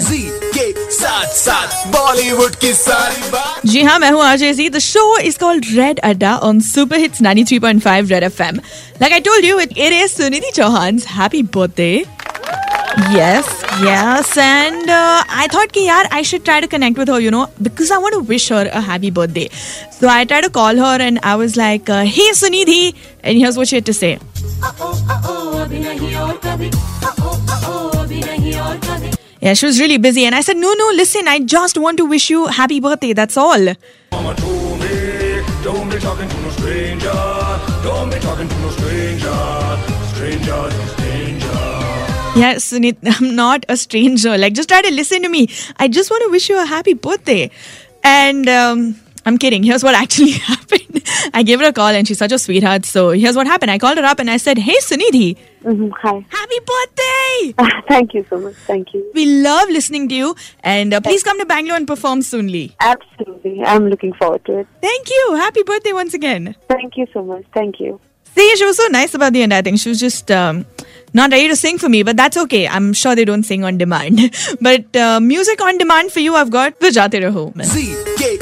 जी के साथ साथ बॉलीवुड की सारी बात जी हाँ मैं हूँ RJ ji the show is called Red Adda on super hits 93.5 Red FM like I told you it it is Sunidhi happy birthday Yes, yes, and uh, I thought कि यार I should try to connect with her, you know, because I want to wish her a happy birthday. So I tried to call her and I was like, uh, "Hey Sunidhi," and here's what she had to say. Yeah, she was really busy, and I said, "No, no, listen, I just want to wish you happy birthday. That's all." Mama told me, don't be talking to no stranger. Don't be talking to no stranger. Stranger is danger. Yeah, Sunit, I'm not a stranger. Like, just try to listen to me. I just want to wish you a happy birthday. And um, I'm kidding. Here's what actually happened. I gave her a call and she's such a sweetheart. So here's what happened. I called her up and I said, Hey, Sunidhi, hmm Hi. Happy birthday! Thank you so much. Thank you. We love listening to you. And uh, please come to Bangalore and perform soonly. Absolutely. I'm looking forward to it. Thank you. Happy birthday once again. Thank you so much. Thank you. See, she was so nice about the end. I think she was just um, not ready to sing for me, but that's okay. I'm sure they don't sing on demand. but uh, music on demand for you, I've got Bajaate Raho. जी के